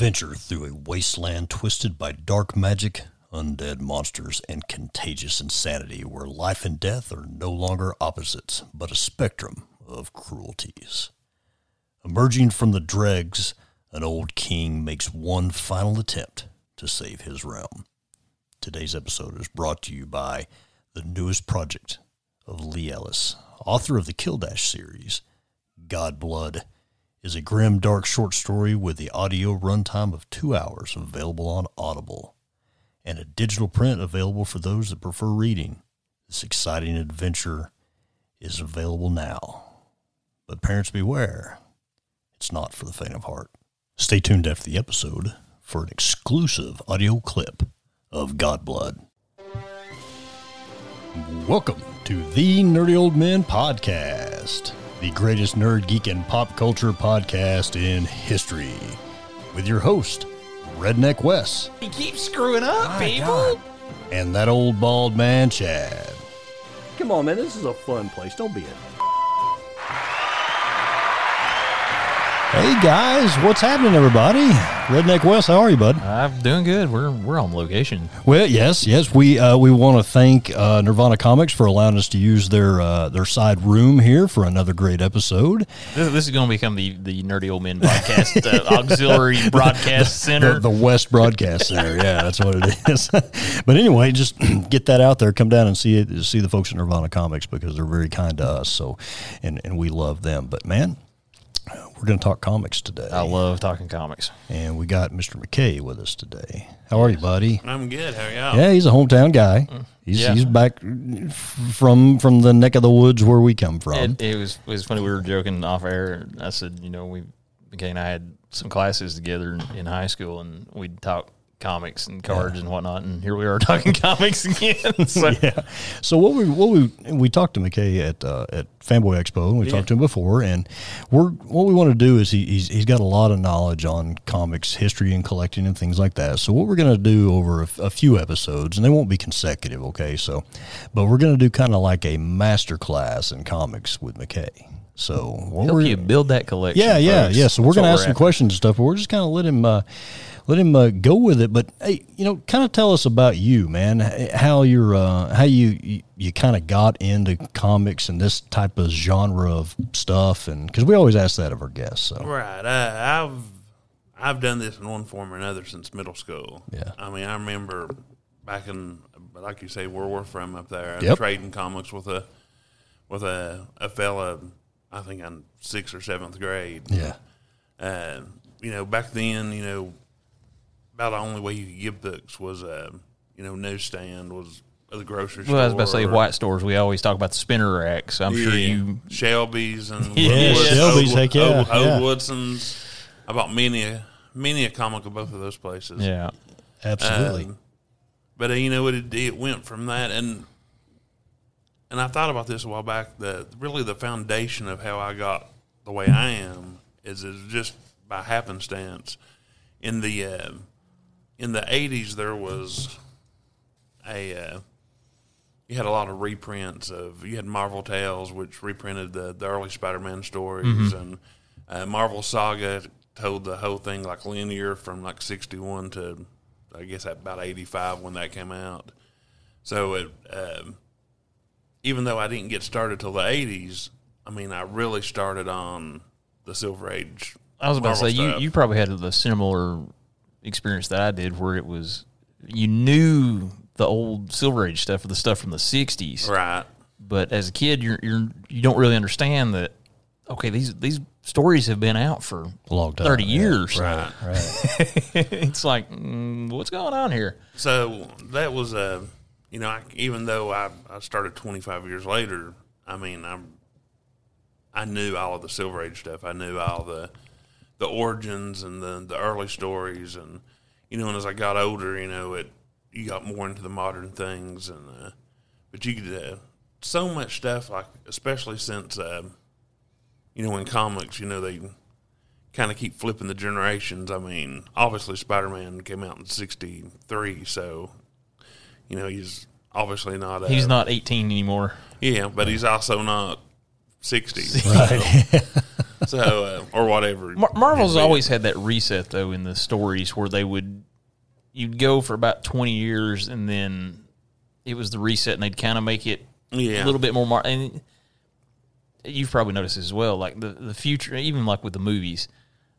Venture through a wasteland twisted by dark magic, undead monsters, and contagious insanity where life and death are no longer opposites, but a spectrum of cruelties. Emerging from the dregs, an old king makes one final attempt to save his realm. Today's episode is brought to you by the newest project of Lee Ellis, author of the Killdash series, Godblood is a grim, dark short story with the audio runtime of two hours available on Audible and a digital print available for those that prefer reading. This exciting adventure is available now. But parents beware, it's not for the faint of heart. Stay tuned after the episode for an exclusive audio clip of Godblood. Welcome to the Nerdy Old Men Podcast the greatest nerd, geek, and pop culture podcast in history. With your host, Redneck Wes. He keeps screwing up, My people. God. And that old bald man, Chad. Come on, man. This is a fun place. Don't be a. Hey guys, what's happening, everybody? Redneck Wes, how are you, bud? I'm doing good. We're we're on location. Well, yes, yes. We uh, we want to thank uh, Nirvana Comics for allowing us to use their uh, their side room here for another great episode. This, this is going to become the the nerdy old men podcast uh, auxiliary broadcast center. The, the West Broadcast Center. Yeah, that's what it is. but anyway, just get that out there. Come down and see it. See the folks at Nirvana Comics because they're very kind to us. So, and and we love them. But man, we're going to talk comics today. I love talking comics. and we got Mr. McKay with us today. How are you, buddy? I'm good. How are y'all? Yeah, he's a hometown guy. He's Yeah. he's back from from the neck of the woods where we come from. It, it was it was funny. We were joking off air. I said, you know, we McKay and I had some classes together in, in high school, and we'd talk comics and cards and whatnot. And here we are talking comics again. So, yeah. So what we what we we talked to McKay at uh, at Fanboy Expo, and we talked to him before, and we're what we want to do is he, he's he's got a lot of knowledge on comics history and collecting and things like that. So what we're going to do over a, a few episodes, and they won't be consecutive, okay? So, but we're going to do kind of like a master class in comics with McKay. So what help we're- you build that collection. yeah, yeah, folks. yeah. So we're That's going to what ask some after. questions and stuff, but we're just going to let him uh, let him uh, go with it. But hey, you know, kind of tell us about you, man. How you're uh, how you you, you kind of got into comics and this type of genre of stuff, and because we always ask that of our guests. So Right. Uh, I've I've done this in one form or another since middle school. Yeah. I mean, I remember back in, like you say, World War from up there, Yep. trading comics with a with a a fella. I think in sixth or seventh grade. yeah, Uh, you know, back then, you know, about the only way you could get books was, uh, you know, newsstand was the grocery store. Well, I was about to say white stores. We always talk about the spinner racks. I'm sure you. Shelby's and Yeah, Woods- Shelby's, Old, heck yeah, Old, Old yeah. Woodson's. I bought many a many a comic of both of those places. Yeah. absolutely. Um, but uh, you know it, it went from that and and I thought about this a while back. The really the foundation of how I got the way I am is is just by happenstance. In the uh, in the eighties, there was a uh, you had a lot of reprints of you had Marvel Tales, which reprinted the, the early Spider-Man stories, and uh, Marvel Saga told the whole thing like linear from like '61 to I guess about '85 when that came out. So it, um, even though I didn't get started till the '80s, I mean I really started on the Silver Age. I was about to say you, stuff. you probably had the similar experience that I did, where it was you knew the old Silver Age stuff or the stuff from the '60s, right. but as a kid, you're you're you don't really understand that. Okay, these these stories have been out for a long time, thirty yeah. years. Right, right. it's like, mm, what's going on here? So that was a, you know, I, even though I, I started 25 years later, I mean, I'm, I knew all of the Silver Age stuff. I knew all the, the origins and the the early stories, and you know, and as I got older, you know, it you got more into the modern things, and uh, but you could uh, so much stuff like, especially since, uh, you know, in comics, you know, they kind of keep flipping the generations. I mean, obviously Spider Man came out in '63, so you know he's obviously not. A, He's not 18 anymore. Yeah, but he's also not 60. Right. so uh, or whatever. Mar- Marvel's always had that reset though in the stories where they would you'd go for about twenty years and then it was the reset and they'd kind of make it Yeah. a little bit more mar- and you've probably noticed as well like the the future even like with the movies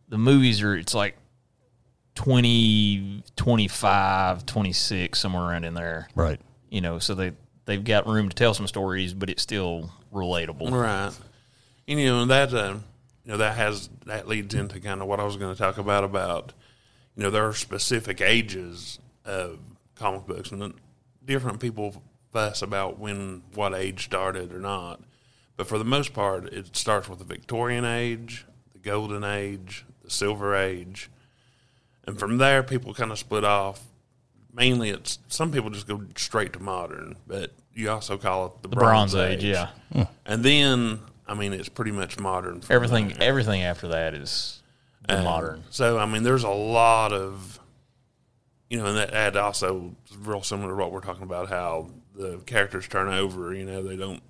the movies are it's like 20 25 26 somewhere around in there Right. you know so they they've got room to tell some stories but it's still relatable Right. And, you know, that, uh, you know, that has, that leads into kind of what I was going to talk about, about, you know, there are specific ages of comic books and then different people fuss about when, what age started or not. But for the most part, it starts with the Victorian age, the Golden Age, the Silver Age. And from there, people kind of split off. Mainly, it's some people just go straight to modern, but you also call it the, the bronze age yeah and then, I mean, it's pretty much modern. everything there. everything after that is modern So, I mean, there's a lot of, you know, and that ad also is real similar to what we're talking about, how the characters turn over, you know, they don't,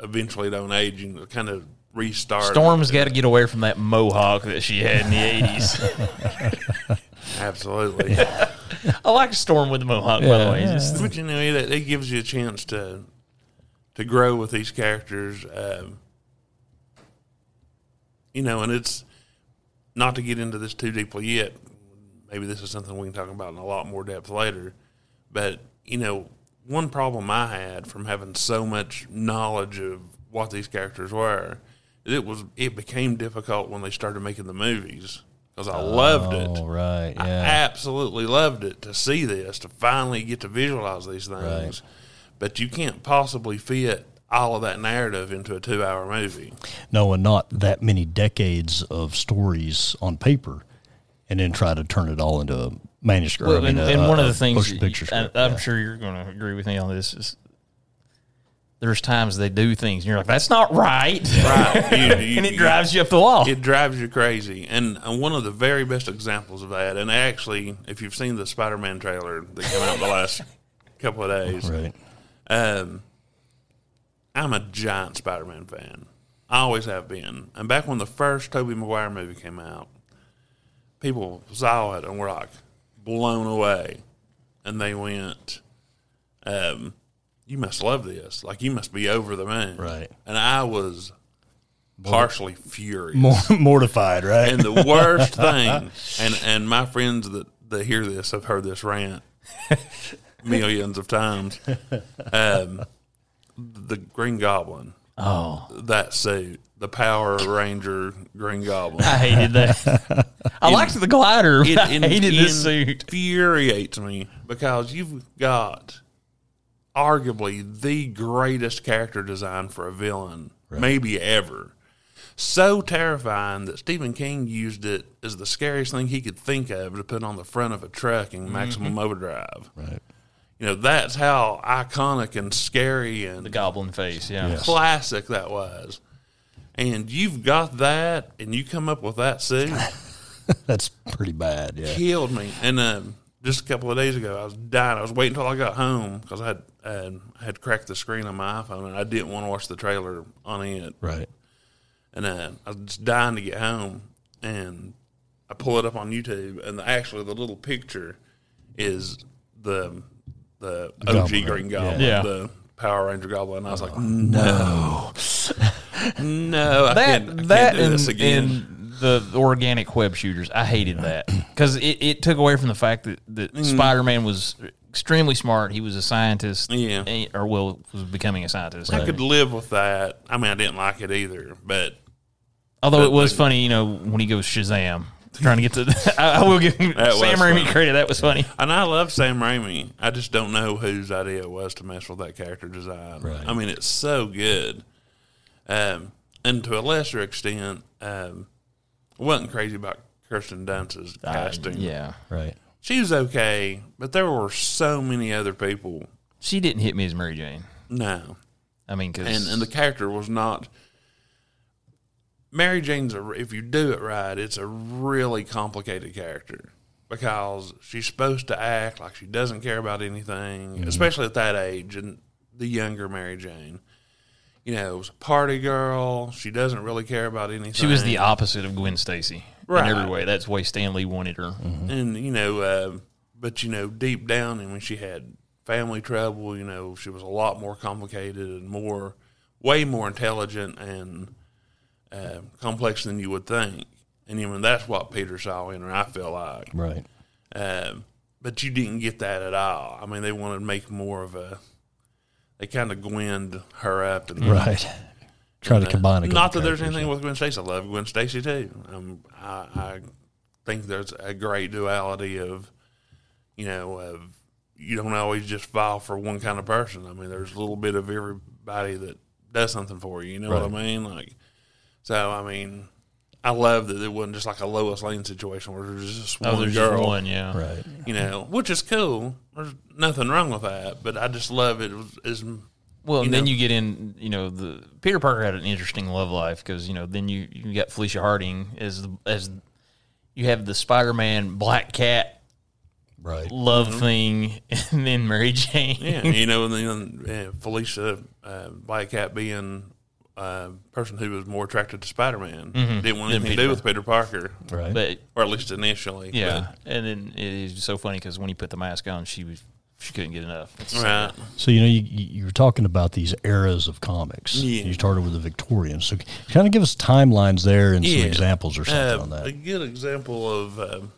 eventually don't age and kind of restart. Storm's got to get away from that mohawk that she had in the 80s. Absolutely. I like Storm with the mohawk, by the way. Yeah, Just- but, you know, it, it gives you a chance to, to grow with these characters. Um, you know, and it's not to get into this too deeply yet. Maybe this is something we can talk about in a lot more depth later. But you know, one problem I had from having so much knowledge of what these characters were, it was it became difficult when they started making the movies because I loved it. Oh, right. I Yeah. absolutely loved it to see this, to finally get to visualize these things. But you can't possibly fit all of that narrative into a two hour movie. No, and not that many decades of stories on paper, and then try to turn it all into a manuscript. well, I mean, and, a- and one a of the things, motion picture I, I'm yeah. sure you're going to agree with me on this, is there's times they do things and you're like, that's not right. Right. You- you- and it drives you up the wall. It drives you crazy. And uh, one of the very best examples of that, and actually, if you've seen the Spider Man trailer that came out the last couple of days, Right. Um, I'm a giant Spider Man fan. I always have been. And back when the first Tobey Maguire movie came out, people saw it and were like blown away. And they went, um, You must love this. Like, you must be over the moon. Right. And I was partially furious. Mor- mortified, right? And the worst thing, and and my friends that, that hear this have heard this rant millions of times. Um, the Green Goblin, oh, that suit, the Power Ranger Green Goblin. I hated that. I liked the glider. It but I hated this suit. infuriates me because you've got arguably the greatest character design for a villain, maybe ever. So terrifying that Stephen King used it as the scariest thing he could think of to put on the front of a truck in Maximum Overdrive. right. You know, that's how iconic and scary and The goblin face, yeah. Classic that was. And you've got that, and you come up with that suit. That's pretty bad. Yeah. killed me. And um, just a couple of days ago, I was dying. I was waiting until I got home because I had I had cracked the screen on my iPhone, and I didn't want to watch the trailer on it. Right. And uh, I was just dying to get home, and I pull it up on YouTube, and the, actually the little picture is the the OG Goblin, Green. Goblin, Yeah. the Power Ranger Goblin. And I was like, no, no, I That can't, I that can't do and, this again. and the organic web shooters, I hated that because it, it took away from the fact that, that Mm. Spider Man was extremely smart. He was a scientist, Yeah. eh, or well, was becoming a scientist. I could live with that. I mean, I didn't like it either, but Although it was but- funny, you know, when he goes Shazam, trying to get to. I, I will give him Sam Raimi funny. credit. That was funny. And I love Sam Raimi. I just don't know whose idea it was to mess with that character design. Right. I mean, it's so good. Um, and to a lesser extent, um, I wasn't crazy about Kirsten Dunst's casting. yeah, Right. She was okay, but there were so many other people. she didn't hit me as Mary Jane. No. I mean, because And, and the character was not. Mary Jane's, a, if you do it right, it's a really complicated character because she's supposed to act like she doesn't care about anything, mm-hmm. especially at that age and the younger Mary Jane. You know, it was a party girl. She doesn't really care about anything. She was the opposite of Gwen Stacy Right. in every way. That's the way Stan Lee wanted her. and you know, uh, but you know, deep down, and when she had family trouble, you know, she was a lot more complicated and more, way more intelligent and uh, complex than you would think. And you know, that's what Peter saw in her. I feel like, Right. um, but you didn't get that at all. I mean, they wanted to make more of a. They kind of Gwened her up and Right. Try to combine a couple Not that there's anything with Gwen Stacy. I love Gwen Stacy too. Um, I, I think there's a great duality of, you know, of you don't always just file for one kind of person. I mean, there's a little bit of everybody that does something for you. You know what I mean? Like, so I mean, I love that it wasn't just like a Lois Lane situation where there's just Oh, one there's girl just one, yeah. Right. you know, which is cool. There's nothing wrong with that, but I just love it as Well, You and then know. you get in, you know, the Peter Parker had an interesting love life because you know then you you got Felicia Harding as as you have the Spider Man Black Cat Right. love thing, and then Mary Jane. Mm-hmm. yeah, you know, and then uh, Felicia uh, Black Cat being a person who was more attracted to Spider Man didn't want anything to Peter do with Peter Parker, Right. but or at least initially. yeah, and then it is so funny because when he put the mask on, she was she couldn't get enough. It's- right. So you know you you you were talking about these eras of comics. Yeah. You started with the Victorians. So kind of give us timelines there and some examples or something Uh, on that. A good example of um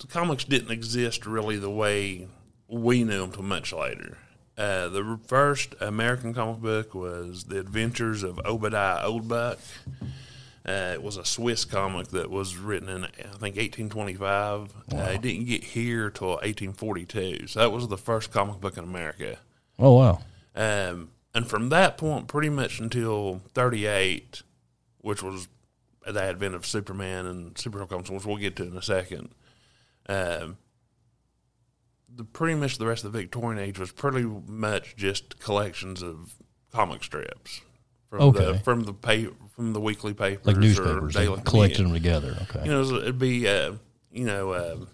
the comics didn't exist really the way we knew them till much later. Uh, the first American comic book was The Adventures of Obadiah Oldbuck. Uh, it was a Swiss comic that was written in, I think, 1825. Uh, it didn't get here till 1842. So that was the first comic book in America. Oh wow. Um, and from that point, pretty much until 38, which was the advent of Superman and Superhero comics, which we'll get to in a second, um, the pretty much the rest of the Victorian age was pretty much just collections of comic strips from Okay. the from the pay, from the weekly papers, Like newspapers, they daily collected them together. Okay. You know, it'd be uh, you know, um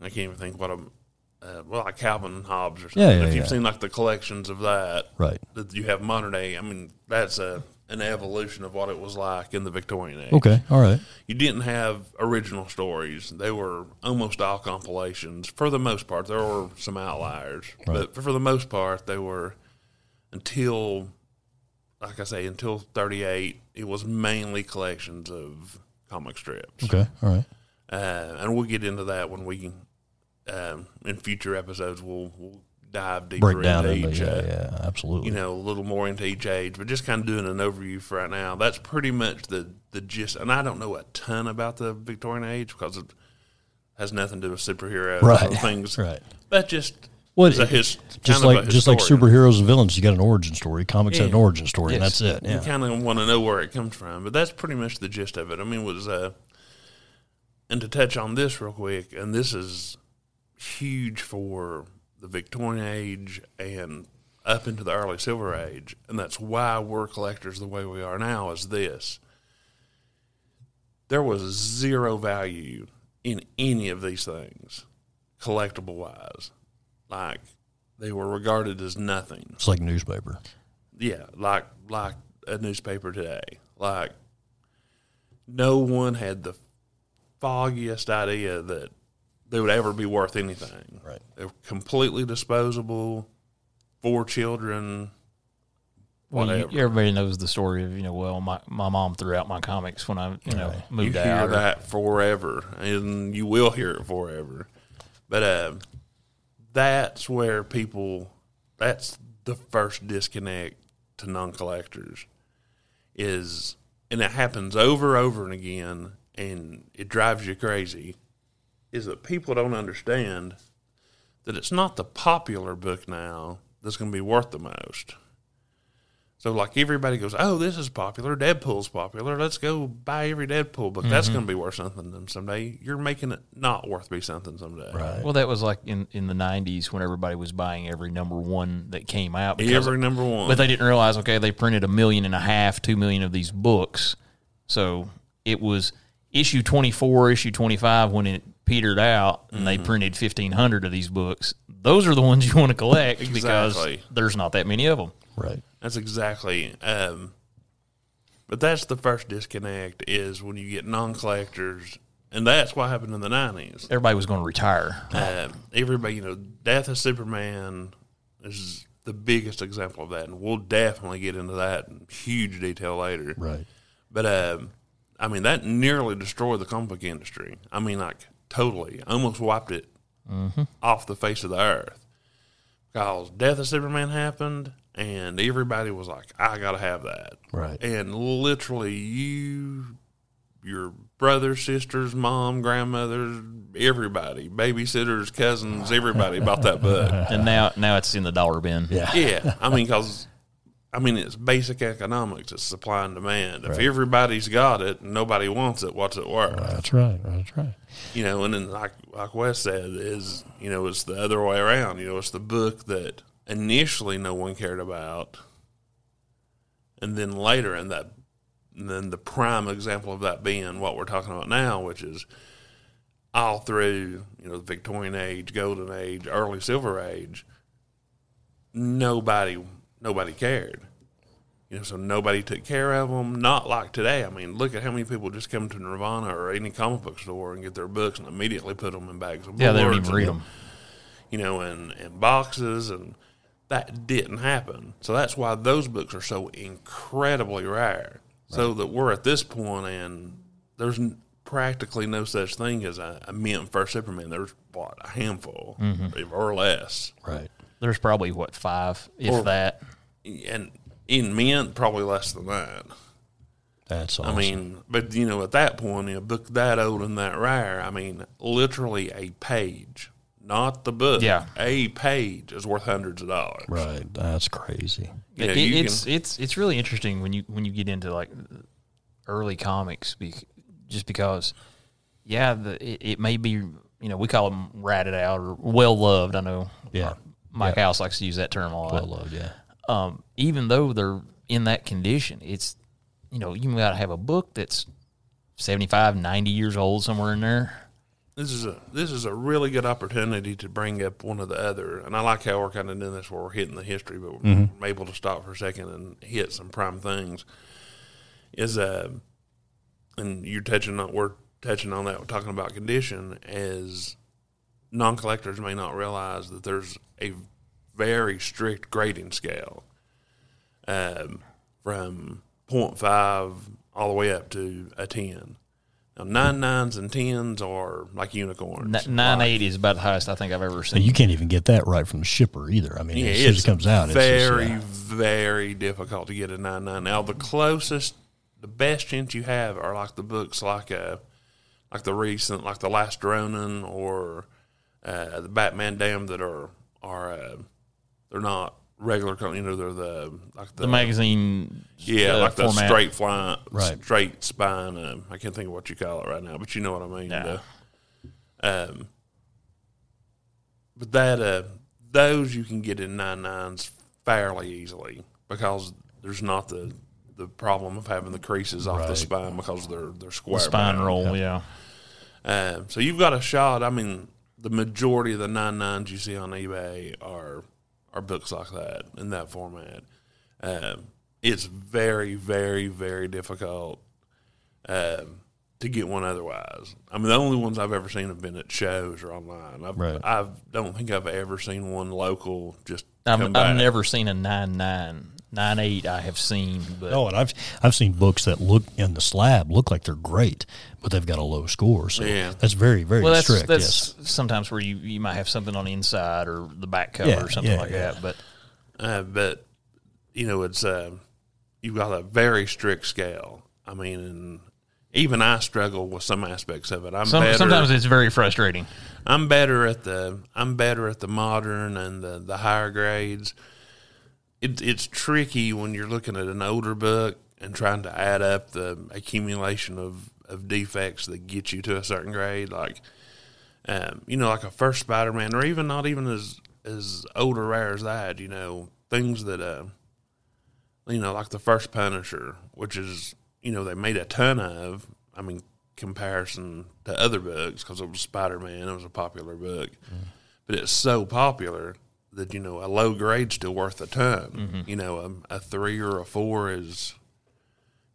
I can't even think what I'm. Uh, well, like Calvin and Hobbes or something. Yeah, yeah, if you've yeah. seen like the collections of that, right. that you have modern day, I mean, that's a an evolution of what it was like in the Victorian age. Okay. All right. You didn't have original stories; they were almost all compilations. For the most part, there were some outliers, but for the most part, they were until, like I say, until thirty eight. It was mainly collections of comic strips. Okay. All right. Uh, and we'll get into that when we um, in future episodes. We'll, we'll dive deeper Break down into into each, yeah, uh, yeah, absolutely. you know, a little more into each age. But just kind of doing an overview for right now. That's pretty much the the gist. And I don't know a ton about the Victorian age because it has nothing to do with superheroes right. or things. Right. That just Well, is a his, Just like a just like superheroes and villains, you got an origin story. Comics have an origin story, and that's it. You Yeah. kind of want to know where it comes from, but that's pretty much the gist of it. I mean, it was uh, and to touch on this real quick, and this is huge for the Victorian age and up into the early Silver Age, and that's why we're collectors the way we are now. Is this? There was zero value in any of these things, collectible wise. Like they were regarded as nothing It's like newspaper. yeah, like like a newspaper today. Like no one had the foggiest idea that they would ever be worth anything. Right. They're completely disposable for children. Well, you- everybody knows the story of you know. Well, my, my mom threw out my comics when I you know Right. You moved hear out. or- that forever, and you will hear it forever. But uh, that's where people. That's the first disconnect to non-collectors. Is and it happens over and over and again, and it drives you crazy. Is that people don't understand that it's not the popular book now that's going to be worth the most. So like everybody goes, oh, this is popular. Deadpool's popular. Let's go buy every Deadpool book. That's mm-hmm. going to be worth something someday. You're making it not worth be something someday. Right. Well, that was like in, in the '90s when everybody was buying every number one that came out. because- Every number one. but they didn't realize okay, they printed a million and a half, two million of these books, so it was issue 24, issue 25 when it petered out, and Mm-hmm. they printed 1,500 of these books. those are the ones you want to collect Exactly. because there's not that many of them. Right. That's exactly. Um, but that's the first disconnect is when you get non-collectors, and that's what happened in the nineties. Everybody was going to retire. Um, everybody, you know, Death of Superman is the biggest example of that, and we'll definitely get into that in huge detail later. Right. But um, I mean, that nearly destroyed the comic book industry. I mean, like totally, almost wiped it off the face of the earth because Death of Superman happened, and everybody was like, "I got to have that." Right. And literally, you, your brothers, sisters, mom, grandmothers, everybody, babysitters, cousins, everybody bought that book. and now now it's in the dollar bin. Yeah. Yeah, I mean, because I mean, it's basic economics. It's supply and demand. If everybody's got it and nobody wants it, what's it worth? That's right. That's right. You know, and then like like Wes said, is you know, it's the other way around. You know, it's the book that initially no one cared about, and then later, and that, and then the prime example of that being what we're talking about now, which is all through you know the Victorian age, Golden Age, early Silver Age. Nobody, nobody cared. You know, so nobody took care of them. Not like today. I mean, look at how many people just come to Nirvana or any comic book store and get their books and immediately put them in bags of Yeah, they don't even read them. you know, and, and boxes, and that didn't happen. So that's why those books are so incredibly rare. So that we're at this point, and there's practically no such thing as a, a mint first Superman. There's what a handful mm-hmm. or less, Right. There's probably what five, if Or- that. and in mint probably less than that. That's awesome. I mean, but you know, at that point, in a book that old and that rare, I mean, literally a page, not the book. Yeah. a page is worth hundreds of dollars. right. That's crazy. You know, It- you it's it's it's really interesting when you when you get into like early comics, bec- just because, yeah, the, it, it may be you know we call them ratted out or well loved. I know, Yeah. Mike House likes to use that term a lot. Well loved. Yeah. um, even though they're in that condition, it's you know you got to have a book that's 75, 90 years old somewhere in there. This is a this is a really good opportunity to bring up one of the other, and I like how we're kind of doing this where we're hitting the history, but we're able to stop for a second and hit some prime things. Is uh, and you're touching on we're touching on that. We're talking about condition as non collectors may not realize that there's a very strict grading scale, um, from 0.5 all the way up to a ten. Now, nine nines and tens are like unicorns. N- Nine eight is about the highest I think I've ever And seen. you can't even get that right from the shipper either. I mean, Yeah, as soon as it's it comes out, it's very, just, uh, very difficult to get a nine nine. Now, the closest, the best chance you have are like the books, like uh like the recent, like the Last Ronin or uh, the Batman Damned that are are uh, they're not regular. You know, they're the like the, the magazine, yeah, uh, like the format. straight fly, Right. straight spine. Uh, I can't think of what you call it right now, but you know what I mean. Yeah. The, um, but that uh, those you can get in nine nines fairly easily because there's not the the problem of having the creases off the spine because they're they're square. the spine roll. Yeah. Um, so you've got a shot. I mean, the majority of the nine nines you see on eBay are are books like that in that format. Um, it's very, very, very difficult um, to get one otherwise. I mean, the only ones I've ever seen have been at shows or online. I've, Right. I don't think I've ever seen one local just I've, I've never seen a nine nine. Nine eight I have seen, but Oh, and I've I've seen books that look in the slab look like they're great, but they've got a low score. So Yeah. that's very very well, that's strict. that's yes. sometimes where you, you might have something on the inside or the back cover Yeah, or something yeah, like yeah. that. But Uh, but you know, it's uh, you've got a very strict scale. I mean, and even I struggle with some aspects of it. I'm some, better. sometimes it's very frustrating. I'm better at the I'm better at the modern and the the higher grades. It, it's tricky when you're looking at an older book and trying to add up the accumulation of, of defects that get you to a certain grade, like um, you know, like a first Spider Man, or even not even as as old or rare as that. You know, things that uh, you know, like the first Punisher, which is you know they made a ton of. I mean, comparison to other books because it was Spider Man, it was a popular book. but it's so popular that you know a low grade's still worth a ton. Mm-hmm. You know, a, a three or a four is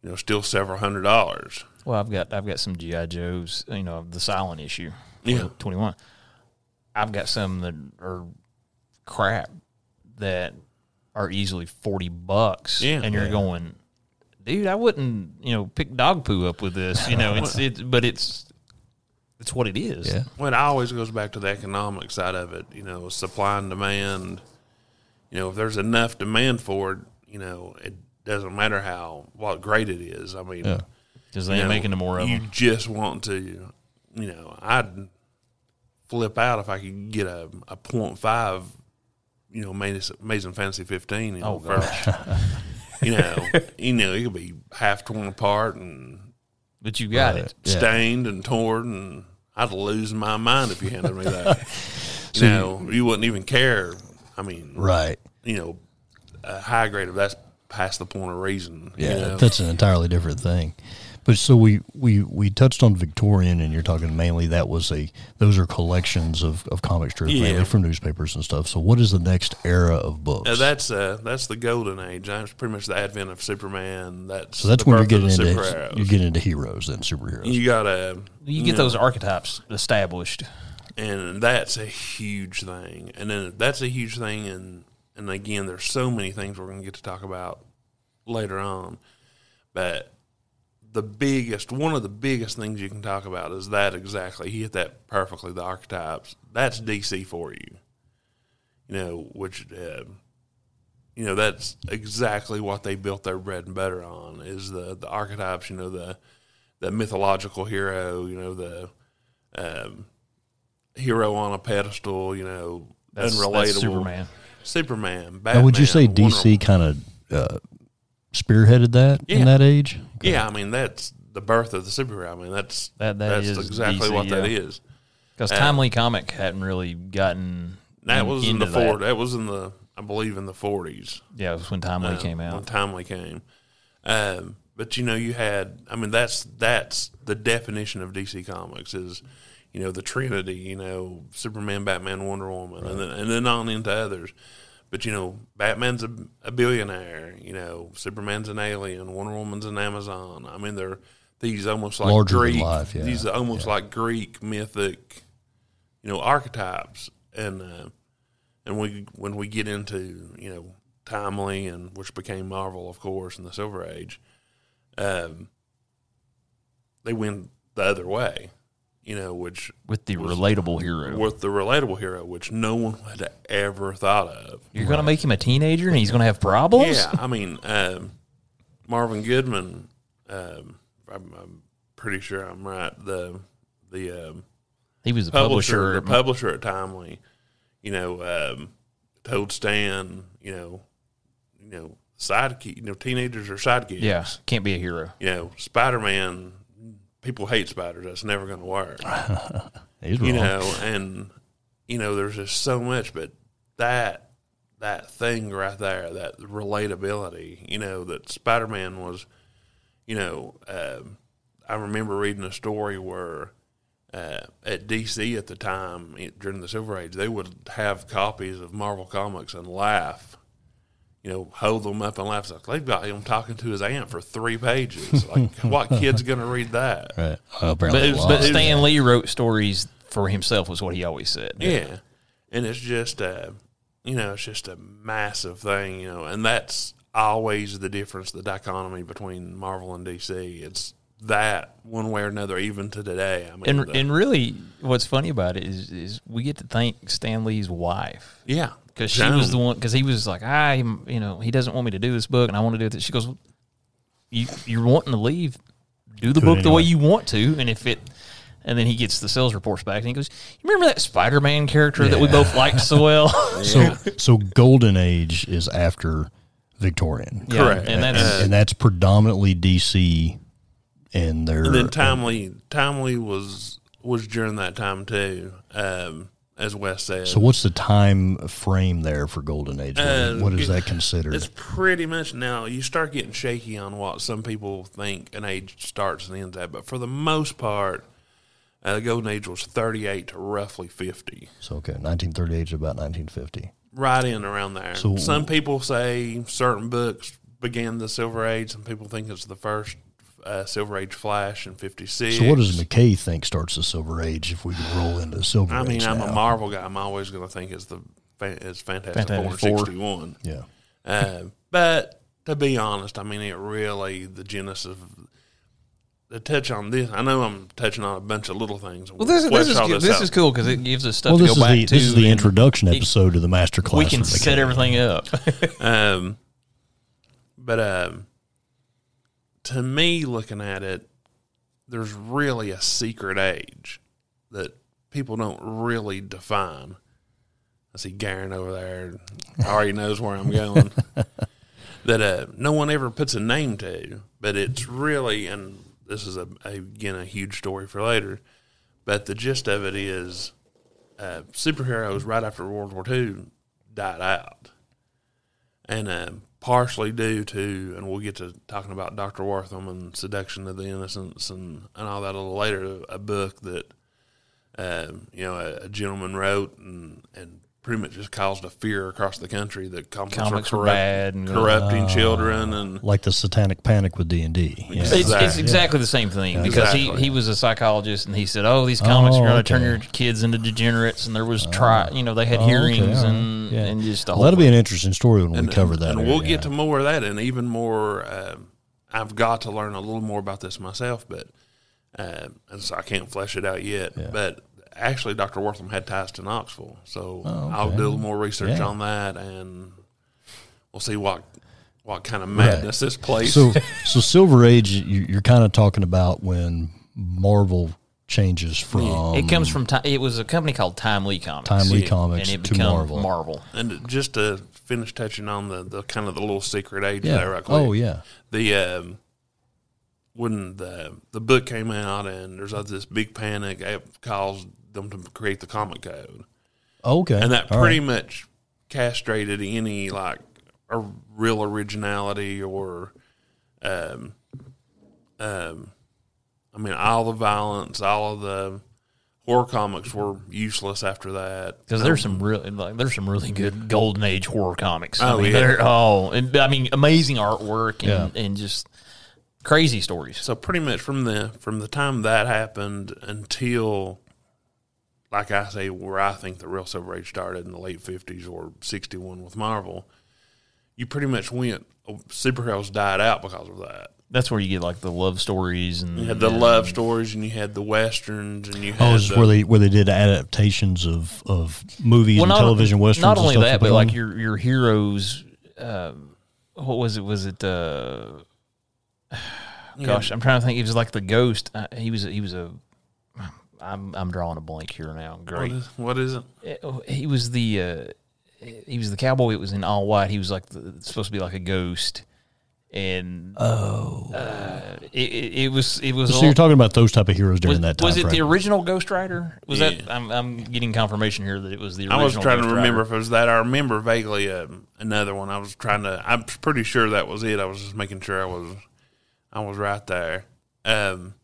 you know still several hundred dollars. Well, I've got I've got some GI Joes. You know, the silent issue. Yeah. twenty one. I've got some that are crap that are easily forty bucks. Yeah. and you're going, dude, I wouldn't you know pick dog poo up with this. You know, it's it, but it's it's what it is. Yeah. Well, it always goes back to the economic side of it. You know, supply and demand. You know, if there's enough demand for it, you know, it doesn't matter how what grade it is. I mean, because you they ain't know, making no more of you them. just want to, you know, I'd flip out if I could get a a point five, you know, amazing, amazing fantasy fifteen. You know, Oh, first. you know, you know, it could be half torn apart and But you got it. Yeah. stained and torn, and I'd lose my mind if you handed me that. you know, you wouldn't even care. I mean, Right. you know, a high grade of that's past the point of reason. you Yeah, know? that's an entirely different thing. But so we, we, we touched on Victorian, and you're talking mainly that was a those are collections of, of comic strips Yeah. mainly from newspapers and stuff. So what is the next era of books? Uh, that's uh, that's the golden age. That's pretty much the advent of Superman. That's so that's when you're getting into superheroes. you're getting into heroes then superheroes. You got to You get those archetypes established. and that's a huge thing. And then that's a huge thing. And and again, there's so many things we're going to get to talk about later on. But the biggest, one of the biggest things you can talk about is that exactly. He hit that perfectly. The archetypes. That's DC for you. You know, which. Uh, you know that's exactly what they built their bread and butter on is the the archetypes you know the the mythological hero you know the um, hero on a pedestal you know That's, unrelatable that's Superman. Superman now, would you say DC kind of uh, spearheaded that Yeah. in that age? Yeah, I mean that's the birth of the superhero. I mean that's That- that that's is exactly DC, what that yeah. is. Because Uh, Timely Comic hadn't really gotten. That in- was in into the that. That. was in the I believe in the forties. Yeah, it was when Timely uh, came out. when. Timely came. Um, but you know, you had. I mean, that's that's the definition of DC Comics is, you know, the Trinity. You know, Superman, Batman, Wonder Woman, and then and then on into others. But you know, Batman's a, a billionaire. You know, Superman's an alien. Wonder Woman's an Amazon. I mean, they're these almost like Larger Greek. life, yeah. These are almost like Greek mythic, you know, archetypes. And uh, and we when we get into you know Timely and which became Marvel, of course, in the Silver Age, um, they went the other way. You know, which with the relatable hero. with the relatable hero, which no one had ever thought of. You're going to make him a teenager and he's going to have problems? Yeah, I mean, um, Martin Goodman. Um, I'm, I'm pretty sure I'm right. The the um, He was the publisher, publisher. the publisher at Timely, you know, um, told Stan, you know, you know, sidekick, you know, teenagers are sidekicks. yeah, can't be a hero. You know, Spider Man, people hate spiders. That's never going to work. He's you wrong. know, and you know, there's just so much, but that that thing right there, that relatability, you know, that Spider Man was, you know, um, I remember reading a story where uh, at DC at the time during the Silver Age, they would have copies of Marvel comics and laugh. You know, hold them up and laugh. It's like they've got him talking to his aunt for three pages. Like, what kid's going to read that? Right. Well, But, a lot. but Stan Lee wrote stories for himself, was what he always said. Yeah. And it's just a, you know, it's just a massive thing, you know, and that's always the difference, the dichotomy between Marvel and DC. It's that one way or another, even to today. I mean, And, the- and really, what's funny about it is, is we get to thank Stan Lee's wife yeah, because she was the one because he was like, I, you know, he doesn't want me to do this book, and I want to do it. She goes, you, you're wanting to leave, do the Do it book the way you want to, and if it, and then he gets the sales reports back, and he goes, you remember that Spider Man character that we both liked so well? so so golden age is after Victorian. Yeah, Correct. and that's and, and that's predominantly DC and their And then Timely, Timely was was during that time too, um, as Wes said. So what's the time frame there for golden age? Uh, what is that considered? It's pretty much now you start getting shaky on what some people think an age starts and ends at, but for the most part, Uh, the golden age was 38 to roughly 50, So okay, 1938 to about 1950. right in around there. So- Some people say certain books began the Silver Age. Some people think it's the first uh, Silver Age flash in 56. So what does McKay think starts the Silver Age? If we can roll into the Silver Age I mean, Age I'm now? a Marvel guy. I'm always going to think it's the it's Fantastic, Fantastic Four Four. 61. Yeah. Uh, but to be honest, I mean, it really the genesis of the touch on this. I know I'm touching on a bunch of little things. Well, this, is- this is all good. this is cool because it gives us stuff Well, to this go is back the to. this is the and introduction it- episode to the master class. We can set everything up. Um, but um, to me, looking at it, there's really a secret age that people don't really define. I see Garen over there already knows where I'm going. that uh, no one ever puts a name to, but it's really, and this is a, again a huge story for later. But the gist of it is, uh, superheroes right after World War II died out and uh, partially due to, and we'll get to talking about Doctor Wertham and Seduction of the Innocents and, and all that a little later. A book that um, you know a, a gentleman wrote and and pretty much just caused a fear across the country that comics, Comics are were corrupt, bad and- corrupting children and like the Satanic Panic with D and D. It's, it's Exactly. exactly the same thing because Exactly. he, he was a psychologist and he said, "Oh, these comics Oh, are going to turn your kids into degenerates." And there was try, you know, they had hearings and and just the well, that'll be an interesting story when and, we cover and- that. And area, we'll get to more of that, and even more. Um, I've got to learn a little more about this myself, but um, and so I can't flesh it out yet. Yeah. But actually, Doctor Wertham had ties to Knoxville, so Oh, I'll do a little more research Yeah. on that, and we'll see what what kind of madness this place. So, so Silver Age, you- you're kind of talking about when Marvel changes from it comes from Ti- it was a company called Timely Comics. Timely Yeah. Comics and it to became Marvel. Marvel. and just to finish touching on the, the kind of the little secret age Yeah. there, right quick. oh yeah. the um, when the the book came out and there's like this big panic, it caused them to create the comic code, Okay. and that All pretty right. much castrated any like a real originality or, um, um, I mean, all the violence, all of the horror comics were useless after that Because there's some really like there's some really good golden age horror comics. I Oh, mean, yeah. they're oh, and, I mean, amazing artwork and, Yeah. and just crazy stories. So pretty much from the from the time that happened until, like I say, where I think the real Silver Age started in the late fifties or sixty one with Marvel, you pretty much went superheroes died out because of that. That's where you get like the love stories and You had the love stories and you had the westerns and you had Oh, is the, where they where they did adaptations of of movies well, and television westerns. Not and only stuff that, but put like your your heroes. Um, what was it? Was it? Uh, gosh, I'm trying to think. He was like the ghost. Uh, he was. He was a. I'm I'm drawing a blank here now. Great. is, what is it? Uh, He was the. Uh, he was the cowboy. It was in all white. He was like the, supposed to be like a ghost, and oh, uh, it, it, it was it was. so a- you're talking about those type of heroes during was, that time was it the original Ghost Rider? Was that I'm I'm getting confirmation here that it was the original. I was trying to remember Rider. if it was that. I remember vaguely um, another one. I was trying to. I'm pretty sure that was it. I was just making sure I was, I was right there. Um.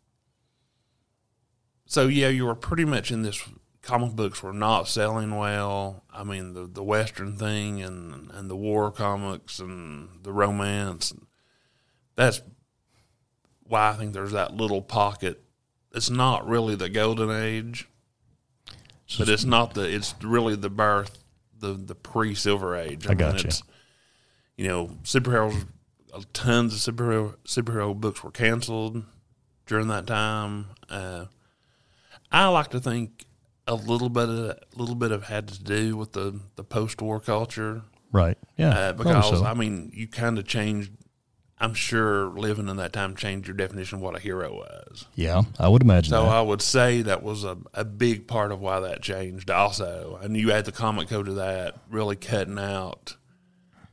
So yeah, you were pretty much in this. Comic books were not selling well. I mean, the the Western thing and and the war comics and the romance. That's why I think there's that little pocket. It's not really the golden age but it's not the it's really the birth the the pre silver age I gotcha. it's you know superheroes tons of superhero superhero books were canceled during that time uh, i like to think a little bit of a little bit of had to do with the the post-war culture right? Yeah, uh, because so. i mean you kind of changed i'm sure living in that time changed your definition of what a hero was yeah, I would imagine. so that. I would say that was a, a big part of why that changed also. And you add the comic code to that, really cutting out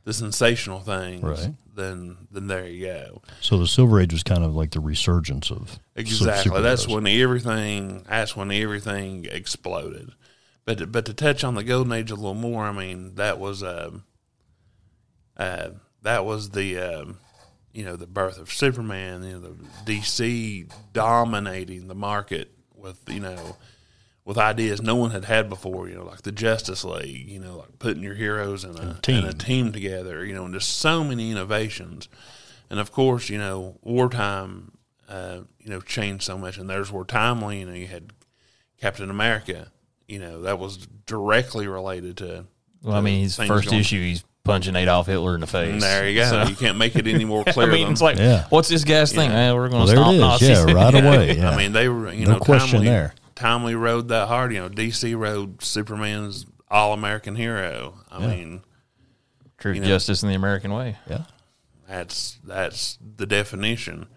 the sensational things, Right. Then then there you go. so the Silver Age was kind of like the resurgence of Exactly. That's when everything that's when everything exploded. But to, but to touch on the golden age a little more, I mean, that was um uh that was the um you know, the birth of Superman, you know, the DC dominating the market with you know with ideas no one had had before. You know, like the Justice League. You know, like putting your heroes in a, team. in a team together. You know, and just so many innovations. And of course, you know, wartime. Uh, you know, changed so much, and there's where timely. You know, you had Captain America. You know, that was directly related to. Well, I mean, his first going- issue, he's punching Adolf Hitler in the face. There you go. So- you can't make it any more clear. I mean, than- it's like, Yeah. what's this guy's thing? Eh, we're going Well, to there stop it is. Nazis. Yeah, right away. Yeah. I mean, they were you No know question timely, there. Timely rode that hard. You know, DC rode Superman's all American hero. I mean, Truth, you know. justice, and the American way. yeah. that's that's the definition.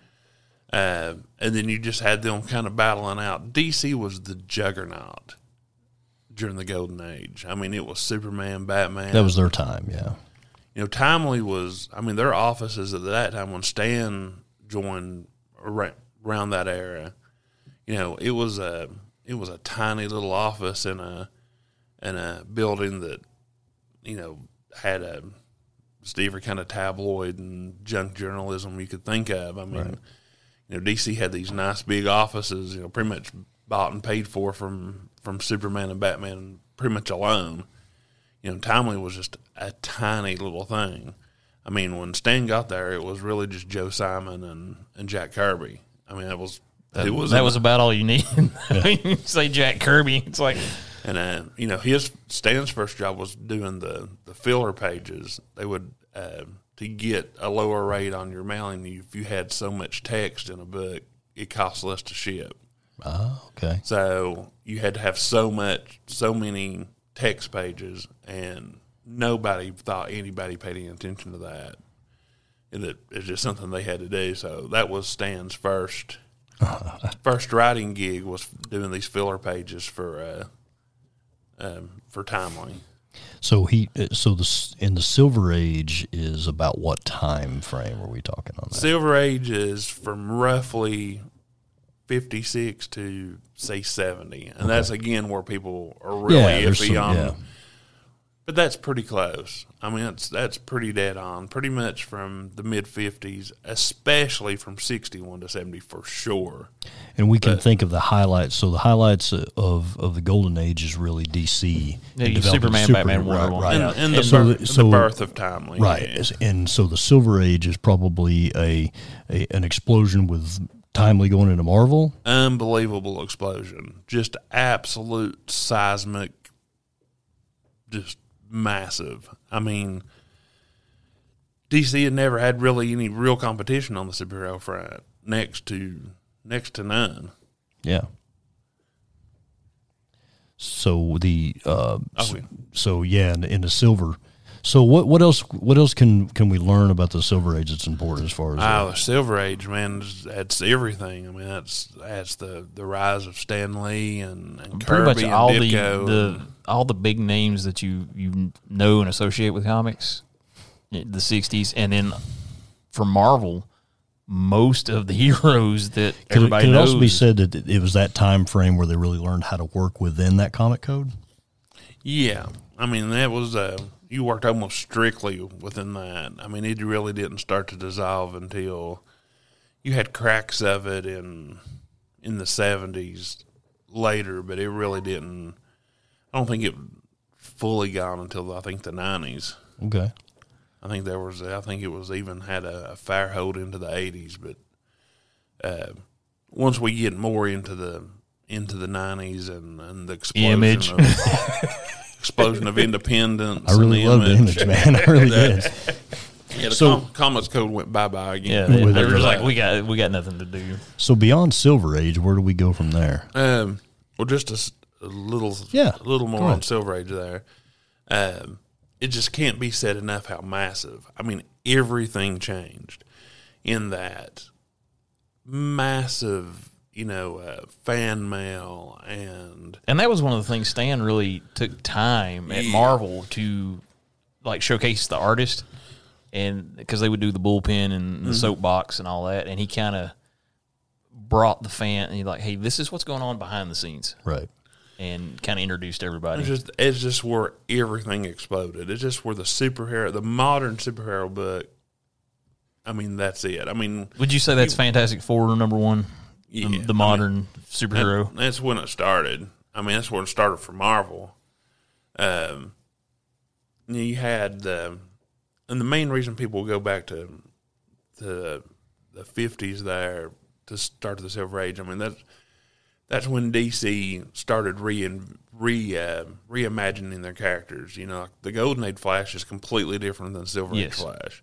Uh, and then you just had them kind of battling out. DC was the juggernaut during the golden age. I mean, it was Superman, Batman. That was their time. Yeah. you know, Timely was. I mean, their offices at that time when Stan joined ar- around that era, you know, it was a it was a tiny little office in a in a building that you know had a every kind of tabloid and junk journalism you could think of. I mean, you know, DC had these nice big offices, you know, pretty much bought and paid for from from Superman and Batman pretty much alone. You know, Timely was just a tiny little thing. I mean, when Stan got there, it was really just Joe Simon and, and Jack Kirby. I mean, it was it was that was about all you need. you say Jack Kirby, it's like And uh, you know, his Stan's first job was doing the the filler pages. They would uh, to get a lower rate on your mailing. You, if you had so much text in a book, it cost less to ship. Oh, okay. So you had to have so much, so many text pages, and nobody thought anybody paid any attention to that. And it, it's just something they had to do. So that was Stan's first first writing gig was doing these filler pages for uh, um, for Timely. So he, uh, so the in the Silver Age is about what time frame are we talking on that? Silver Age is from roughly fifty six to say seventy, and that's again where people are really Yeah, iffy some- on. yeah. But that's pretty close. I mean, that's that's pretty dead on. Pretty much from the mid fifties, especially from sixty one to seventy for sure. And we can think of the highlights. So the highlights of of the Golden Age is really DC. Yeah, you developing Superman, super- Batman, Wonder right, Woman. right. And, and the, so birth, the- so- the birth of Timely, right. yeah. And so the Silver Age is probably a, a an explosion with Timely going into Marvel. unbelievable explosion, just absolute seismic, just massive. I mean, DC had never had really any real competition on the superhero front, next to next to none. Yeah. So the uh, Oh, yeah. so yeah, in, in the silver. So what what else what else can can we learn about the Silver Age that's important as far as Oh, the Silver Age, man, that's everything. I mean, that's that's the the rise of Stan Lee and, and pretty Kirby much and all the, Ditko. the all the big names that you you know and associate with comics, the '60s, and then for Marvel, most of the heroes that Could, it, everybody could it knows. also be said that it was that time frame where they really learned how to work within that comic code? Yeah, I mean that was uh, you worked almost strictly within that. I mean, it really didn't start to dissolve until you had cracks of it in in the seventies later, but it really didn't. I don't think it fully gone until I think the nineties. Okay. I think there was. I think it was even had a, a fair hold into the eighties, but uh, once we get more into the into the nineties and, and the explosion Image. of explosion of independence, I really and love the image, man. I really did. Yeah, the So- com- Comics Code went bye bye yeah, again. they, With they were just like we got we got nothing to do. So beyond Silver Age, where do we go from there? Um, well, just a, s- a little, Yeah, a little more on. Silver Age there. Um, it just can't be said enough how massive. I mean, everything changed in that massive, you know, uh, fan mail and And that was one of the things Stan really took time at Yeah. Marvel to like showcase the artist, and because they would do the bullpen and the Mm-hmm. soapbox and all that, and he kind of brought the fan and he like, hey, this is what's going on behind the scenes, Right. and kind of introduced everybody. It's just it's just where everything exploded. It's just where the superhero, the modern superhero book. I mean, that's it. I mean, Would you say that's Fantastic Four number one? Yeah, the, I mean, modern superhero. That- that's when it started. I mean, that's when it started for Marvel. Um, you had, um, and the main reason people go back to to the fifties there to start the Silver Age. I mean, that's that's when DC started re re uh, reimagining their characters. You know, like the Golden Age Flash is completely different than Silver Age Flash.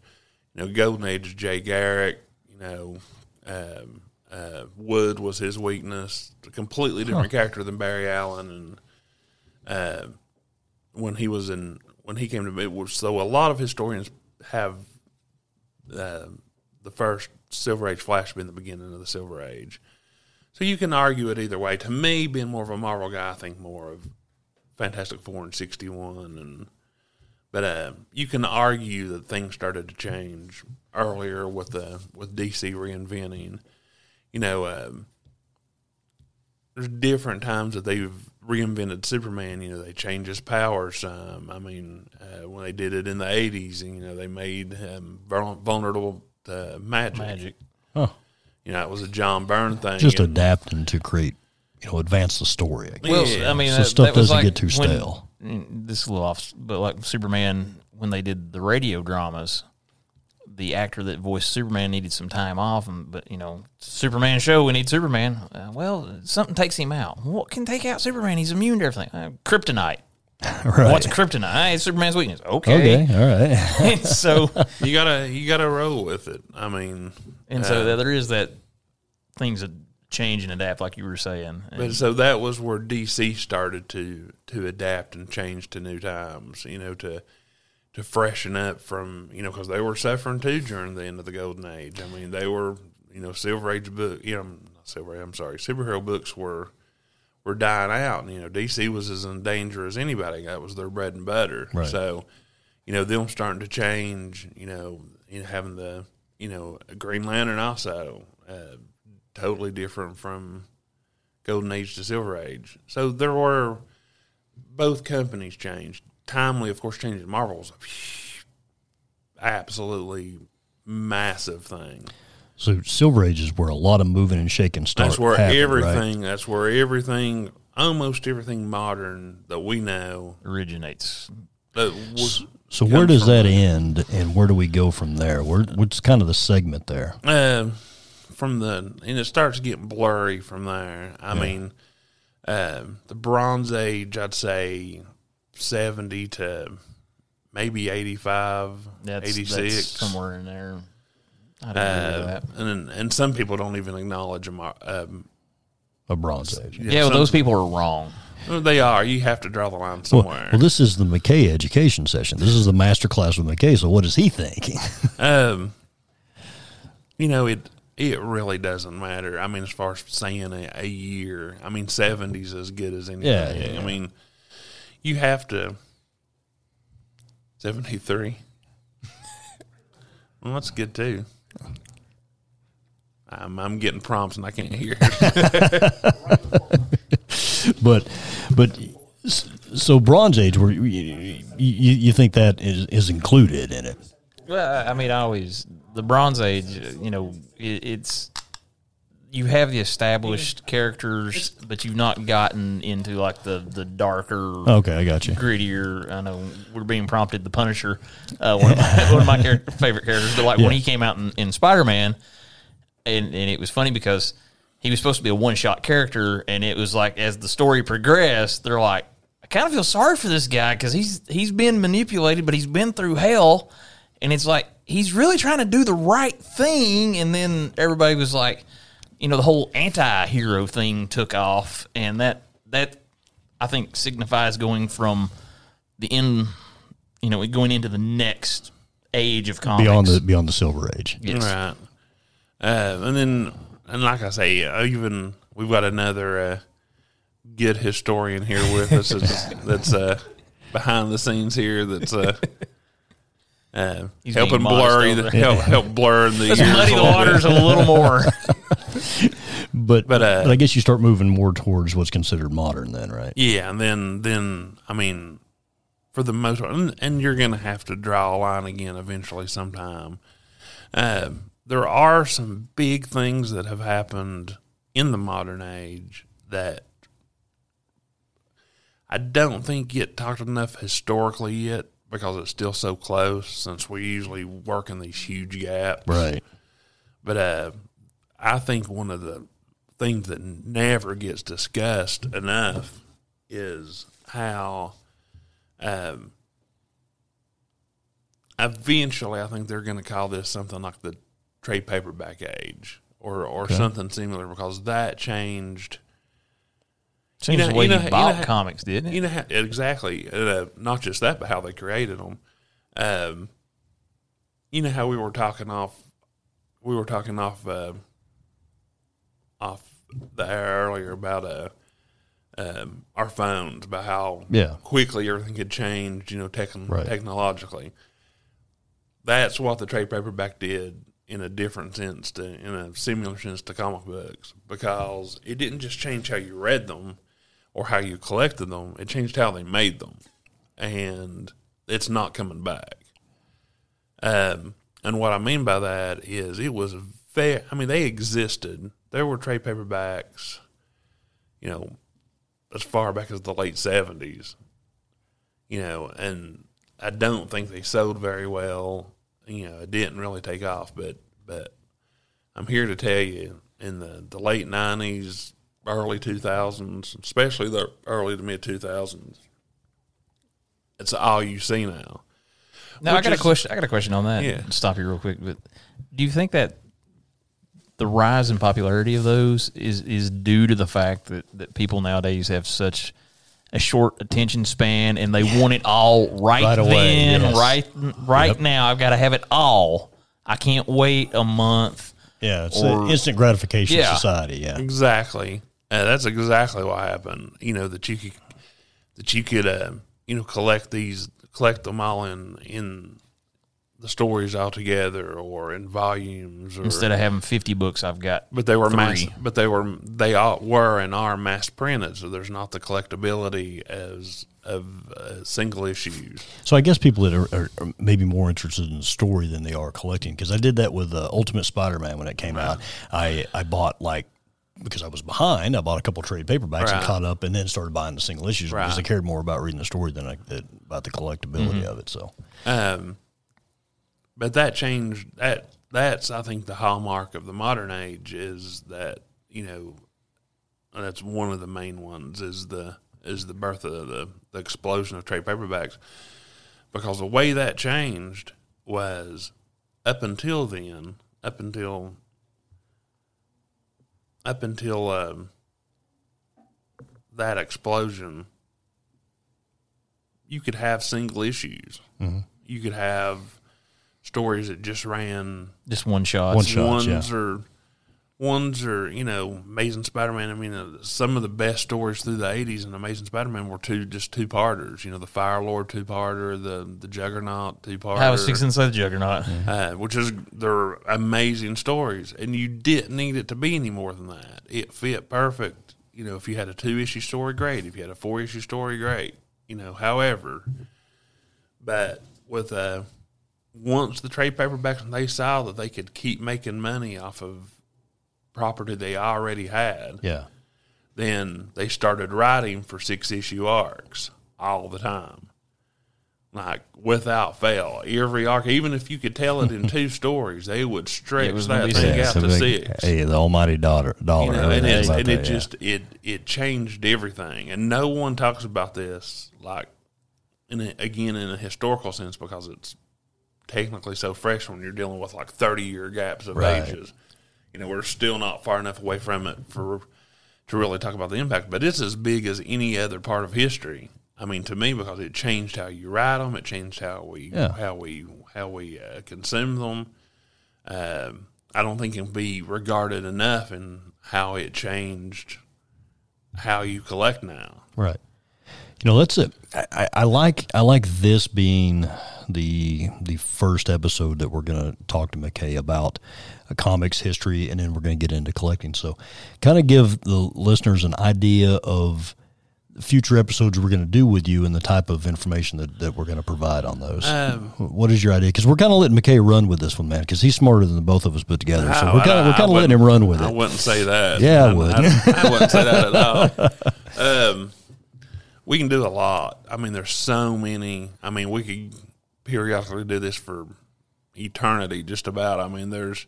You know, Golden Age is Jay Garrick. You know, um, uh, Wood was his weakness. A completely different character than Barry Allen, and uh, when he was in when he came to was so a lot of historians have uh, the first Silver Age Flash being the beginning of the Silver Age. So you can argue it either way. To me, being more of a Marvel guy, I think more of Fantastic Four and sixty one, and but uh, you can argue that things started to change earlier with the with DC reinventing. You know, um, there's different times that they've reinvented Superman. You know, they changed his powers some. I mean, uh, when they did it in the '80s, you know, they made him vul- vulnerable to magic. Magic. Huh. You know, it was a John Byrne thing. Just and- adapting to create, you know, advance the story. I guess. Well, Yeah. I mean, So that, stuff that doesn't like get too stale. mm, This is a little off, but like Superman, when they did the radio dramas, the actor that voiced Superman needed some time off, and but you know, Superman show we need Superman. Uh, well, something takes him out. What can take out Superman? He's immune to everything. Uh, kryptonite. right. What's kryptonite? Hey, it's Superman's weakness. Okay. okay. All right. So you gotta you gotta roll with it. I mean, and so that there is that things that change and adapt, like you were saying. But And- so that was where DC started to to adapt and change to new times. You know, to to freshen up from you know because they were suffering too during the end of the golden age. I mean, they were you know Silver Age book. You know, not Silver. Age, I'm sorry, superhero books were were dying out. And, you know, DC was as in danger as anybody. That was their bread and butter. Right. So, you know, them starting to change. You know, you know having the you know Green Lantern also uh, totally different from Golden Age to Silver Age. So there were both companies changed. Timely, of course, changing Marvel was a absolutely massive thing. So Silver Age is where a lot of moving and shaking starts. That's where happened, right? everything. That's where everything, almost everything modern that we know, originates. that was. So comes where does from- that end, and where do we go from there? Where, what's kind of the segment there? Uh, from the and it starts getting blurry from there. I mean, uh, the Bronze Age, I'd say seventy to maybe 85, That's, 86. that's somewhere in there. I don't agree with Uh, that. and and some people don't even acknowledge them. Um, A Bronze Age. Yeah, well, those people are wrong. they are. You have to draw the line Well, somewhere. well, this is the McKay education session. This is the master class with McKay. So what is he thinking? Um, you know, it it really doesn't matter. I mean, as far as saying a, a year, I mean, seventies as good as anything. Yeah, yeah, yeah. I mean, you have to seventy three. well, that's good too. I'm I'm getting prompts and I can't hear. but but so Bronze Age, where you, you, you think that is is included in it? Well, I mean, I always the Bronze Age. You know, it, it's you have the established characters, but you've not gotten into like the the darker, Okay, I got you. grittier. I know we're being prompted. The Punisher, uh, one of my, one of my char- favorite characters. But like when he came out in, in Spider Man, and and it was funny because he was supposed to be a one shot character, and it was like as the story progressed, they're like, I kind of feel sorry for this guy because he's he's been manipulated, but he's been through hell, and it's like he's really trying to do the right thing, and then everybody was like, you know, the whole anti hero thing took off, and that that I think signifies going from the end, you know, going into the next age of comics Beyond the beyond the Silver Age. Yes. Right. Uh, and then, and like I say, uh, even we've got another uh, good historian here with us that's, that's uh, behind the scenes here that's uh, uh, helping blur the, help, help blur the Let's years muddy a the waters bit. a little more. But But, uh, but I guess you start moving more towards what's considered modern, then, right? Yeah, and then then I mean, for the most part, and, and you're going to have to draw a line again eventually sometime. Uh, there are some big things that have happened in the modern age that I don't think get talked enough historically yet because it's still so close since we usually work in these huge gaps. Right. But uh, I think one of the things that never gets discussed enough is how um, eventually I think they're going to call this something like the trade paperback age or, or something similar because that changed. Changed know- the way you you, know- you bought know comics, didn't it? You know how, exactly. Uh, not just that, but how they created them. Um, you know how we were talking off, we were talking off, uh, off the air earlier about uh, um, our phones, about how Yeah. quickly everything had changed. You know, Right. technologically. That's what the trade paperback did in a different sense to in a similar sense to comic books because it didn't just change how you read them or how you collected them it changed how they made them and it's not coming back um, and what i mean by that is it was very i mean they existed there were trade paperbacks you know as far back as the late 70s you know and i don't think they sold very well you know it didn't really take off but but i'm here to tell you in the, the late 90s early 2000s especially the early to mid 2000s it's all you see now Now I got a question. I got a question on that. Yeah. Stop you real quick. But do you think that the rise in popularity of those is is due to the fact that that people nowadays have such a short attention span and they want it all right, Right away, then, yes. right right now. I've got to have it all. I can't wait a month. Yeah. It's Or- an instant gratification Yeah. society. Yeah. Exactly. Uh, that's exactly what happened. You know that you could that you could uh, you know collect these collect them all in in the stories all together or in volumes or Instead of having fifty books, I've got. but they were mass but they were they all were and are mass printed so there's not the collectability as of uh, single issues. So I guess people that are, are, are maybe more interested in the story than they are collecting because I did that with uh, Ultimate Spider-Man when it came out. I I bought like because I was behind, I bought a couple trade paperbacks and caught up, and then started buying the single issues because I cared more about reading the story than I did about the collectability of it. So Um, but that changed. That that's I think the hallmark of the modern age is that you know that's one of the main ones is the is the birth of the, the explosion of trade paperbacks because the way that changed was up until then up until up until um, that explosion you could have single issues you could have stories that just ran Just one shot. One shot. Shots, ones yeah. are ones are you know Amazing Spider-Man. I mean, uh, some of the best stories through the '80s in Amazing Spider-Man were two just two parters. You know, the Firelord two parter, the the Juggernaut two parter. I was six inside the Juggernaut. uh, which is they're amazing stories, and you didn't need it to be any more than that. It fit perfect. You know, if you had a two issue story, great. If you had a four issue story, great. You know, however, but with uh, once the trade paperbacks they saw that they could keep making money off of property they already had, yeah, then they started writing for six issue arcs all the time. Like without fail, every arc, even if you could tell it in two stories, they would stretch It that thing out to like, six. Hey, the almighty dollar, dollar, You know, and it, and it that, yeah. just it it changed everything, and no one talks about this like in a, again in a historical sense because it's technically so fresh when you're dealing with like 30 year gaps of Right. ages. You know, we're still not far enough away from it for to really talk about the impact, but it's as big as any other part of history. I mean, to me, because it changed how you write them, it changed how we Yeah. how we how we uh, consume them. Um, I don't think it can be regarded enough in how it changed how you collect now. Right. You know, that's it. I, I, I like I like this being the the first episode that we're going to talk to McKay about a comics history, and then we're going to get into collecting. So, kind of give the listeners an idea of future episodes we're going to do with you and the type of information that, that we're going to provide on those. Um, what is your idea? Because we're kind of letting McKay run with this one, man. Because he's smarter than the both of us put together. So we're kind of we're kind of letting him run with it. I wouldn't say that. Yeah, I would. I, I wouldn't say that at all. Um, we can do a lot. I mean, there's so many. I mean, we could periodically do this for eternity, just about. I mean, there's.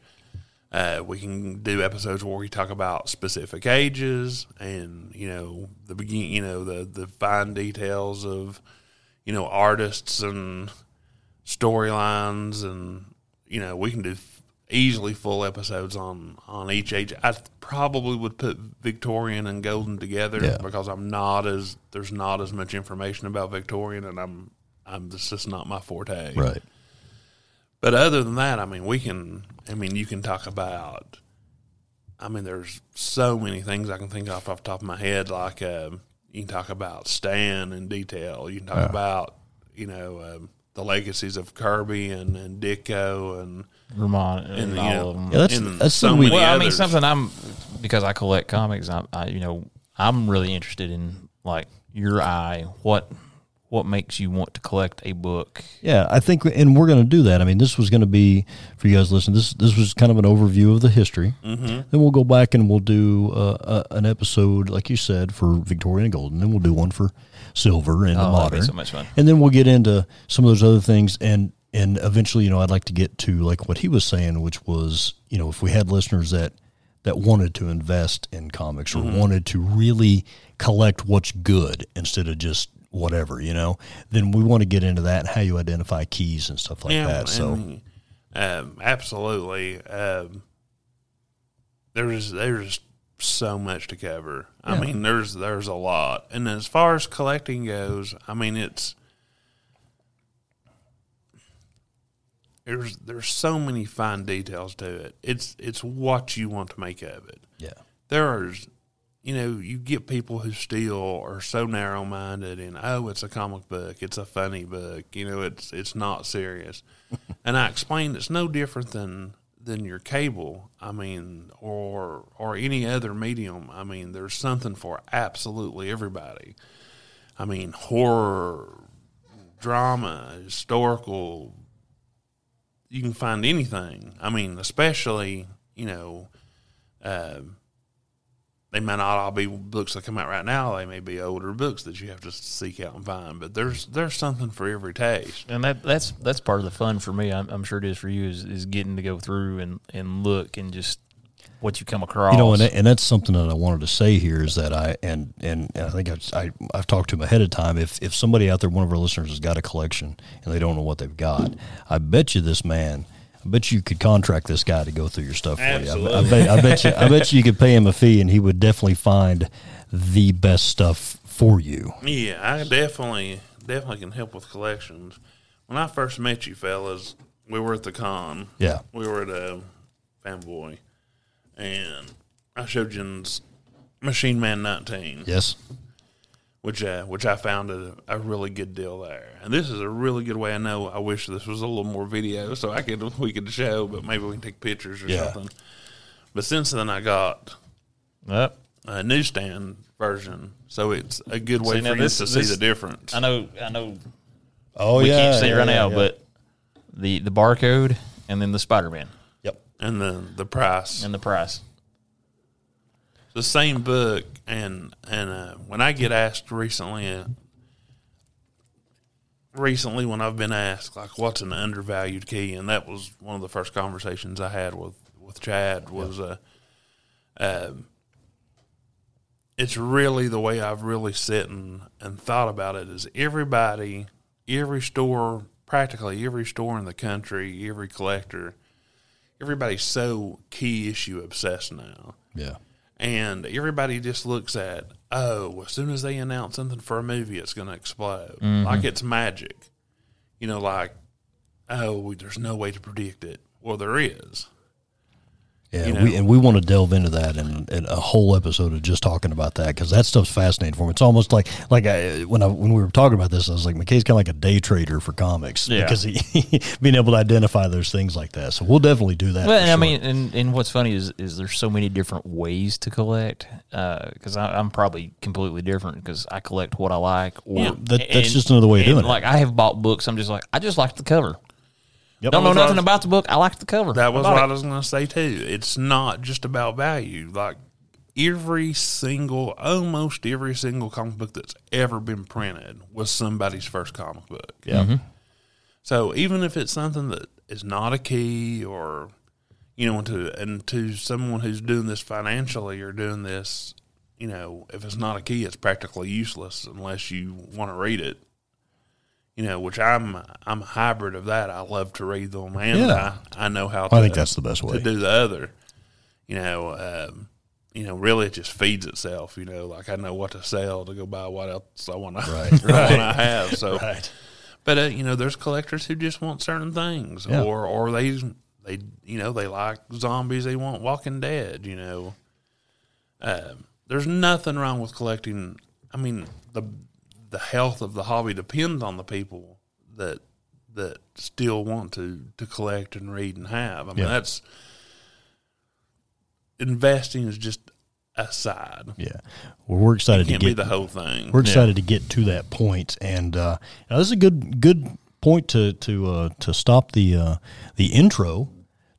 Uh, we can do episodes where we talk about specific ages and you know the begin, you know the the fine details of you know artists and storylines and you know we can do f- easily full episodes on on each age i probably would put victorian and golden together Yeah. because i'm not as there's not as much information about victorian and i'm i'm this is not my forte Right. but other than that i mean we can i mean you can talk about i mean there's so many things i can think of off the top of my head like um, you can talk about stan in detail you can talk about you know um, the legacies of kirby and, and ditko and Vermont and, and you all know, of them. Yeah, that's- and that's so something we- many well, I mean, something I'm because I collect comics. I, I, you know, I'm really interested in like your eye. What what makes you want to collect a book? Yeah, I think, and we're going to do that. I mean, this was going to be for you guys Listen, This this was kind of an overview of the history. Mm-hmm. Then we'll go back and we'll do uh, a, an episode, like you said, for Victorian and Golden. Then we'll do one for Silver and the Oh, that'd Modern. be so much fun. And then we'll get into some of those other things, and and eventually, you know, I'd like to get to like what he was saying, which was, you know, if we had listeners that that wanted to invest in comics or Mm-hmm. wanted to really collect what's good instead of just whatever, you know, then we want to get into that and how you identify keys and stuff like that. So and, um, absolutely. Um, there's there's so much to cover. I mean, there's there's a lot. And as far as collecting goes, I mean, it's there's there's so many fine details to it. It's it's what you want to make of it yeah, there's you know you get people who still are so narrow minded and oh it's a comic book it's a funny book you know it's it's not serious. And i explained it's no different than than your cable i mean or or any other medium. I mean there's something for absolutely everybody. I mean horror drama historical you can find anything. I mean especially you know um, they may not all be books that come out right now. They may be older books that you have to seek out and find. But there's there's something for every taste. And that that's that's part of the fun for me. I'm, I'm sure it is for you. Is, is getting to go through and, and look and just what you come across. you know, and, and that's something that I wanted to say here is that I and and, and I think I, I I've talked to him ahead of time. If if somebody out there, one of our listeners, has got a collection and they don't know what they've got, I bet you this man. I bet you could contract this guy to go through your stuff for you. I, I Absolutely. bet, I bet you. I bet you, could pay him a fee, and he would definitely find the best stuff for you. Yeah, I definitely definitely can help with collections. When I first met you fellas, we were at the con. Yeah. We were at a fanboy, and I showed you Machine Man 19. Yes. Which uh, which I found a, a really good deal there. And this is a really good way. I know. I wish this was a little more video so I could we could show, but maybe we can take pictures or Yeah. something. But since then, I got Yep. a newsstand version, so it's a good way See, for you this- to this- see the difference. I know. I know. Oh we can't see it right now, but the the barcode and then the Spider Man yep. And the the price, and the price. The same book, and and uh, when I get asked recently, uh, recently when I've been asked like what's an undervalued key, and that was one of the first conversations I had with with Chad was uh, um, it's really the way I've really sit and, and thought about it is everybody, every store, practically every store in the country, every collector, everybody's so key issue obsessed now. Yeah. And everybody just looks at, oh, as soon as they announce something for a movie, it's going to explode. Mm-hmm. Like it's magic. You know, like, oh, there's no way to predict it. Well, there is. Yeah, You know? we, and we want to delve into that and, and a whole episode of just talking about that because that stuff's fascinating for me. It's almost like like I, when I when we were talking about this, I was like, McKay's kind of like a day trader for comics Yeah. because he being able to identify those things like that. So we'll definitely do that. Well, and I sure. mean, and, and what's funny is is there's so many different ways to collect. Uh, because I I'm probably completely different because I collect what I like. Or, Yeah, that- that's just another way of and, doing it. Like I have bought books. I'm just like I just like the cover. Yep. Don't know was what I nothing was- about the book. I like the cover. That was I bought what I was going to say too. It's not just about value. Like every single, almost every single comic book that's ever been printed was somebody's first comic book. yeah. Mm-hmm. So even if it's something that is not a key or you know to and to someone who's doing this financially or doing this, you know, if it's not a key, it's practically useless unless you want to read it. You know, which I'm I'm a hybrid of that. I love to read them and Yeah. I, I know how to I think that's the best way. to do the other. You know, um, you know, really it just feeds itself. You know, like I know what to sell to go buy what else I want to Right. want to have. So, Right. but uh, you know, there's collectors who just want certain things, Yeah. or or they they you know they like zombies, they want Walking Dead. You know, um, there's nothing wrong with collecting. I mean, the the health of the hobby depends on the people that that still want to to collect and read and have. I mean, Yeah. that's investing is just a side. Yeah. Well, we're excited to get the whole thing. we're excited to get to that point, and uh, now this is a good good point to to uh, to stop the uh, the intro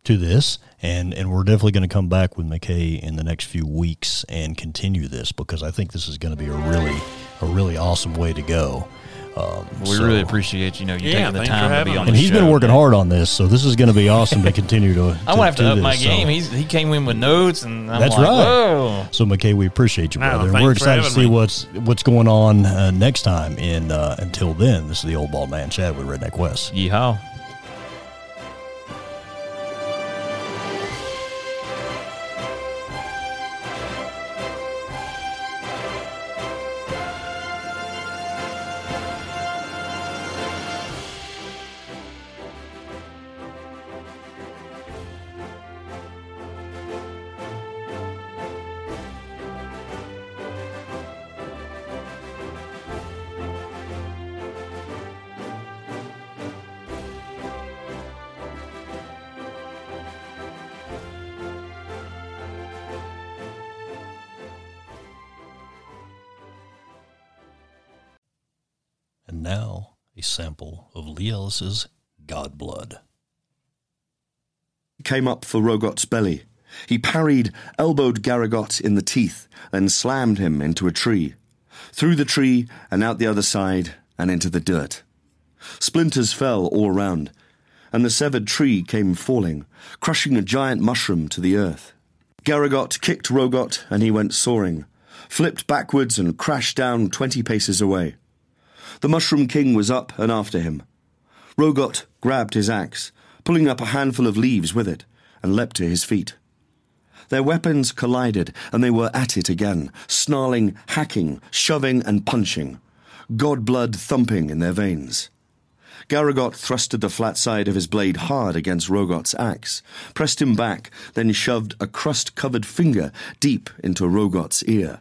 to this, and and we're definitely going to come back with McKay in the next few weeks and continue this because I think this is going to be a really a really awesome way to go. Um, We so- really appreciate you know you Yeah, taking the time to be on me. and the he's show. been working hard on this, so this is going to be awesome to continue to. I'm gonna have to do up my this, so- game. He's he came in with notes, and I'm That's like, right. Whoa. So McKay, we appreciate you, No, brother. and we're excited to see me. what's what's going on uh, next time. In uh, until then, this is the old bald man Chad with Redneck West. Yeehaw. Sample of Lee Ellis's God Blood. came up for Rogot's belly. He parried, elbowed Garagot in the teeth, then slammed him into a tree. Through the tree and out the other side and into the dirt. Splinters fell all round, and the severed tree came falling, crushing a giant mushroom to the earth. Garagot kicked Rogot and he went soaring, flipped backwards and crashed down twenty paces away. The Mushroom King was up and after him. Rogot grabbed his axe, pulling up a handful of leaves with it, and leapt to his feet. Their weapons collided, and they were at it again, snarling, hacking, shoving, and punching, god blood thumping in their veins. Garagot thrusted the flat side of his blade hard against Rogot's axe, pressed him back, then shoved a crust covered finger deep into Rogot's ear.